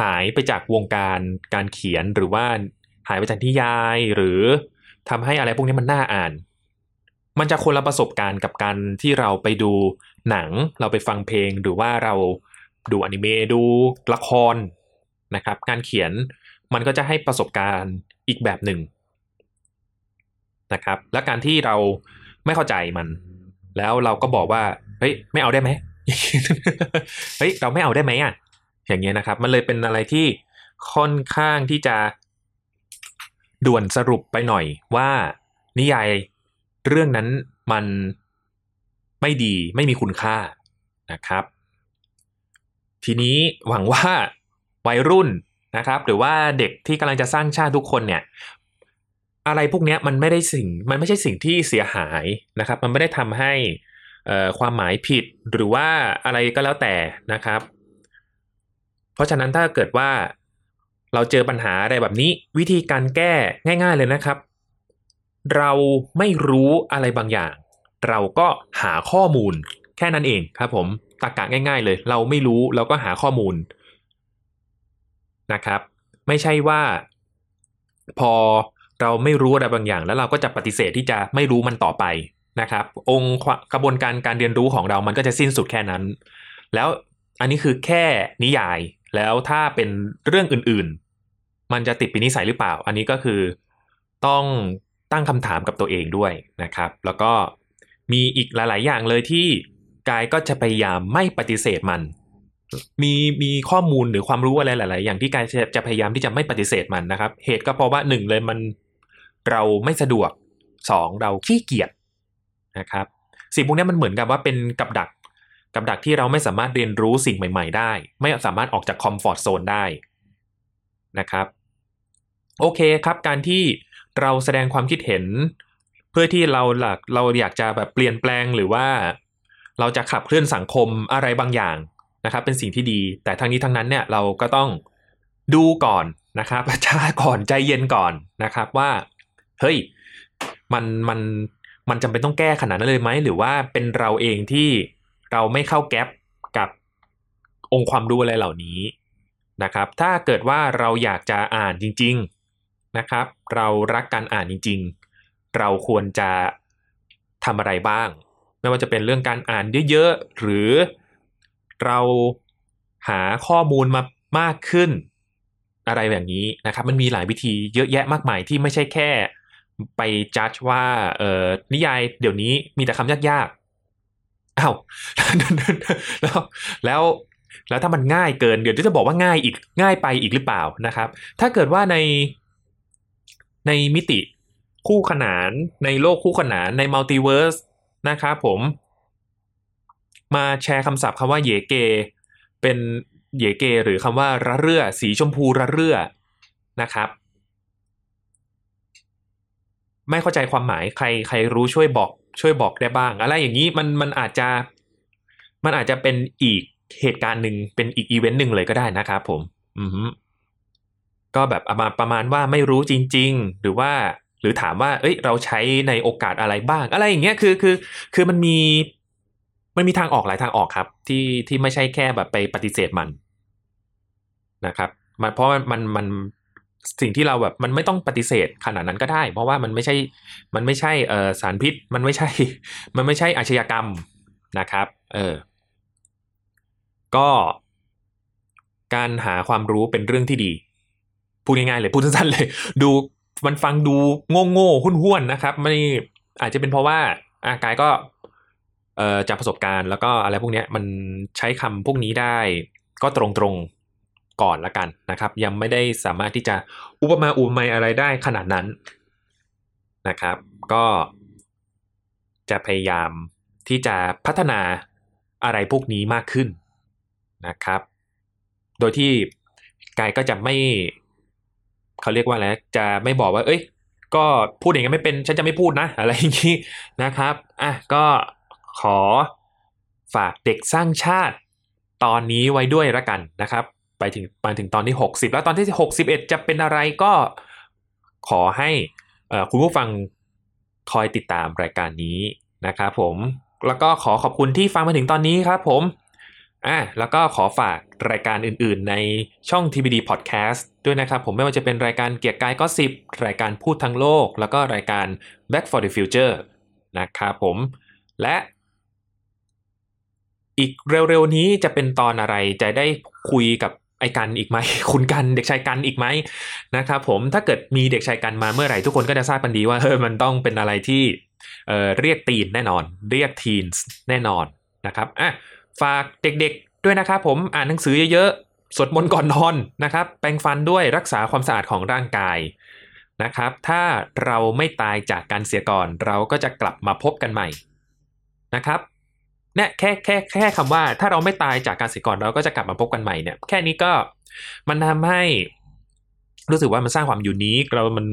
หายไปจากวงการการเขียนหรือว่าหายไปจากนิยาย หรือทำให้อะไรพวกนี้มันน่าอ่าน มันจะคนละประสบการณ์กับการที่เราไปดูหนัง เราไปฟังเพลงหรือว่าเราดูอนิเมะดูละครนะครับ การเขียนมันก็จะให้ประสบการณ์อีกแบบหนึ่งนะครับ และการที่เราไม่เข้าใจมัน แล้วเราก็บอกว่าเฮ้ยไม่เอาได้ไหมเฮ้ยเราไม่เอาได้ไหมอะ อย่างเงี้ยนะครับ มันเลยเป็นอะไรที่ค่อนข้างที่จะด่วนสรุปไปหน่อยว่านิยายเรื่องนั้นมันไม่ดีไม่มีคุณค่านะครับ ทีนี้หวังว่าวัยรุ่นนะครับ หรือว่าเด็กที่กำลังจะสร้างชาติทุกคนเนี่ย อะไรพวกนี้มันไม่ได้สิ่งมันไม่ใช่สิ่งที่เสียหายนะครับ มันไม่ได้ทำให้ความหมายผิดหรือว่าอะไรก็แล้วแต่นะครับ เพราะฉะนั้นถ้าเกิดว่าเราเจอปัญหาอะไรแบบนี้ วิธีการแก้ง่าย ๆเลยนะครับ เราไม่รู้อะไรบางอย่าง เราก็หาข้อมูลแค่นั้นเองครับผมตรกกะง่าย ๆเลย เราไม่รู้เราก็หาข้อมูลนะครับ ไม่ใช่ว่าพอเราไม่รู้อะไรบางอย่าง แล้วเราก็จะปฏิเสธที่จะไม่รู้มันต่อไปนะครับ องค์กระบวนการการเรียนรู้ของเรามันก็จะสิ้นสุดแค่นั้น แล้วอันนี้คือแค่นิยาย แล้วถ้าเป็นเรื่องอื่นๆ มันจะติดเป็นนิสัยหรือเปล่า อันนี้ก็คือต้องตั้งคำถามกับตัวเองด้วยนะครับ แล้วก็มีอีกหลาย ๆ อย่างเลยที่กายก็จะพยายามไม่ปฏิเสธมัน มีมีข้อมูลหรือความรู้อะไรหลาย ๆ อย่างที่กายจะจะพยายามที่จะไม่ปฏิเสธมันนะครับ เหตุก็เพราะว่าหนึ่งเลยมันเราไม่สะดวกสองเราขี้เกียจนะครับสิ่งพวกนี้มันเหมือนกับว่าเป็นกับดัก กับดักที่เราไม่สามารถเรียนรู้สิ่งใหม่ ๆ ได้ ไม่สามารถออกจากคอมฟอร์ทโซนได้นะครับ โอเคครับ การที่เราแสดงความคิดเห็น เพื่อที่เราหลักเราอยากจะแบบเปลี่ยนแปลงหรือว่า เราจะขับเคลื่อนสังคมอะไรบางอย่างนะครับ เป็นสิ่งที่ดี แต่ทั้งนี้ทั้งนั้นเนี่ยเราก็ต้องดูก่อนนะครับช้าก่อนใจเย็นก่อนนะครับว่า เฮ้ยมันมันมันจำเป็นต้องแก้ขนาดนั้นเลยไหมหรือว่าเป็นเราเองที่ เราไม่เข้าแก๊ปกับองค์ความรู้อะไรเหล่านี้นะครับ ถ้าเกิดว่าเราอยากจะอ่านจริง ๆนะครับ เรารักการอ่านจริง ๆ เราควรจะทำอะไรบ้าง ไม่ว่าจะเป็นเรื่องการอ่านเยอะๆ หรือเราหาข้อมูลมามากขึ้นอะไรแบบนี้นะครับ มันมีหลายวิธีเยอะแยะมากมายที่ไม่ใช่แค่ไปจัดว่าเออนิยายเดี๋ยวนี้มีแต่คำยาก อ้าวแล้วแล้วแล้วถ้ามันง่ายเกินเดี๋ยวจะบอกว่าง่ายอีกง่ายไปอีกหรือเปล่านะครับ ถ้าเกิดว่าในในมิติคู่ขนานในโลกคู่ขนานในมัลติเวิร์สนะครับผม มาแชร์คำศัพท์คำว่าเยเก เป็นเยเก หรือคำว่าระเรื่อ สีชมพูระเรื่อนะครับ ไม่เข้าใจความหมายใครใครรู้ช่วยบอก ช่วยบอกได้บ้าง อะไรอย่างนี้มันมันอาจจะมันอาจจะเป็นอีกเหตุการณ์หนึ่งเป็นอีกอีเวนต์หนึ่งเลยก็ได้นะครับผม อืมก็แบบประมาณประมาณว่าไม่รู้จริง ๆ หรือว่า หรือถามว่า เอ้ย เราใช้ในโอกาสอะไรบ้าง อะไรอย่างเงี้ยคือคือ คือมันมี มันมีทางออกหลายทางออกครับ ที่ที่ไม่ใช่แค่แบบไปปฏิเสธมันนะครับมันเพราะมันมันมัน สิ่งที่เราแบบมันไม่ต้องปฏิเสธขนาดนั้นก็ได้ เพราะว่ามันไม่ใช่มันไม่ใช่เออสารพิษมันไม่ใช่ มันไม่ใช่อาชญากรรมนะครับเออก็การหาความรู้เป็นเรื่องที่ดี พูดง่ายๆเลยพูดสั้นๆเลย ดูมันฟังดูโง่โง่หุ้นห้วนนะครับไม่อาจจะเป็นเพราะว่าอากายก็เอ่อจากประสบการณ์แล้วก็อะไรพวกนี้มันใช้คำพวกนี้ได้ก็ตรงๆ ก่อนละกันนะครับ ยังไม่ได้สามารถที่จะอุปมาอุปไมยอะไรได้ขนาดนั้นนะครับ ก็จะพยายามที่จะพัฒนาอะไรพวกนี้มากขึ้นนะครับ โดยที่กายก็จะไม่เขาเรียกว่าอะไรจะไม่บอกว่า เอ้ย ก็พูดอย่างนี้ไม่เป็นฉันจะไม่พูดนะ อะไรอย่างนี้นะครับอะก็ขอฝากเด็กสร้างชาติตอนนี้ไว้ด้วยละกันนะครับ ไปถึงมาถึงตอนที่ 60 แล้วตอนที่ 61 จะเป็นอะไรก็ขอให้คุณผู้ฟังคอยติดตามรายการนี้นะครับผมแล้วก็ขอขอบคุณที่ฟังมาถึงตอนนี้ครับผมอะแล้วก็ขอฝากรายการอื่นๆ ในช่อง TBD Podcast ด้วยนะครับผมไม่ว่าจะเป็นรายการเกียร์กายก็สิบรายการพูดทั้งโลก แล้วก็รายการ Back for the Future นะครับผมและอีกเร็วๆนี้จะเป็นตอนอะไรจะได้คุยกับ ไอ้กันอีกไหมคุณกันเด็กชายกันอีกไหมนะครับผมถ้าเกิดมีเด็กชายกันมาเมื่อไหร่ทุกคนก็จะทราบกันดีว่าเออมันต้องเป็นอะไรที่เอ่อเรียกตีนแน่นอน เรียกทีนแน่นอนนะครับอะฝากเด็กๆด้วยนะครับผมอ่านหนังสือเยอะๆสวดมนต์ก่อนนอนนะครับแปรงฟันด้วยรักษาความสะอาดของร่างกายนะครับ ถ้าเราไม่ตายจากการเสียก่อน เราก็จะกลับมาพบกันใหม่นะครับ เนี่ยแค่แค่แค่คำว่าถ้าเราไม่ตายจากการเสียก่อนเราก็จะกลับมาพบกันใหม่เนี่ยแค่นี้ก็มันทำให้รู้สึกว่ามันสร้างความยูนิคเรามัน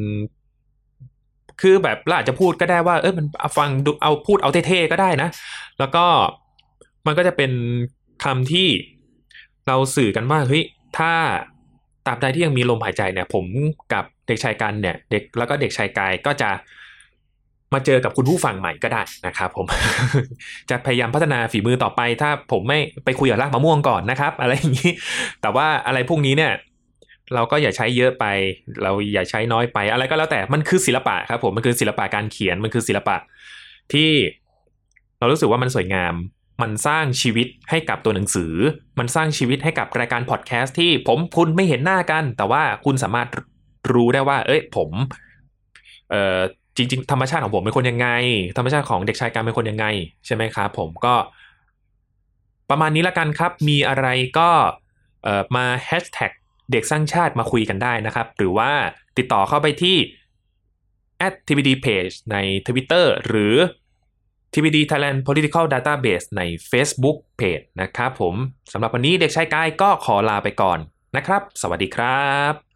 คือแบบเราอาจจะพูดก็ได้ว่า เออมันฟังดูเอาพูดเอาเท่ๆก็ได้นะ แล้วก็มันก็จะเป็นคำที่เราสื่อกันว่าเฮ้ยถ้าตราบใดที่ยังมีลมหายใจเนี่ย ผมกับเด็กชายกันเนี่ย เด็กแล้วก็เด็กชายกายก็จะ มาเจอกับคุณผู้ฟังใหม่ก็ได้นะครับผม จะพยายามพัฒนาฝีมือต่อไป ถ้าผมไม่ไปคุยกับรากมะม่วงก่อนนะครับ อะไรอย่างนี้ แต่ว่าอะไรพวกนี้เนี่ย เราก็อย่าใช้เยอะไป เราอย่าใช้น้อยไป อะไรก็แล้วแต่มันคือศิลปะครับผมมันคือศิลปะการเขียนมันคือศิลปะ ที่เรารู้สึกว่ามันสวยงามมันสร้างชีวิตให้กับตัวหนังสือ มันสร้างชีวิตให้กับรายการพอดแคสต์ที่ผมคุณไม่เห็นหน้ากัน แต่ว่าคุณสามารถรู้ได้ว่า เอ้ยผม เอ่อ จริง ๆ ธรรมชาติของผมเป็นคนยังไง ธรรมชาติของเด็กชายการเป็นคนยังไง ใช่ไหมครับผมก็ ประมาณนี้ละกันครับ มีอะไรก็เอ่อมาแฮชแท็กเด็กสร้างชาติมาคุยกันได้นะครับ หรือว่าติดต่อเข้าไปที่ @tbd page ใน Twitter หรือ TBD Thailand Political Database ใน Facebook Page นะครับผมสำหรับวันนี้เด็กชายกายก็ขอลาไปก่อนนะครับ สวัสดีครับ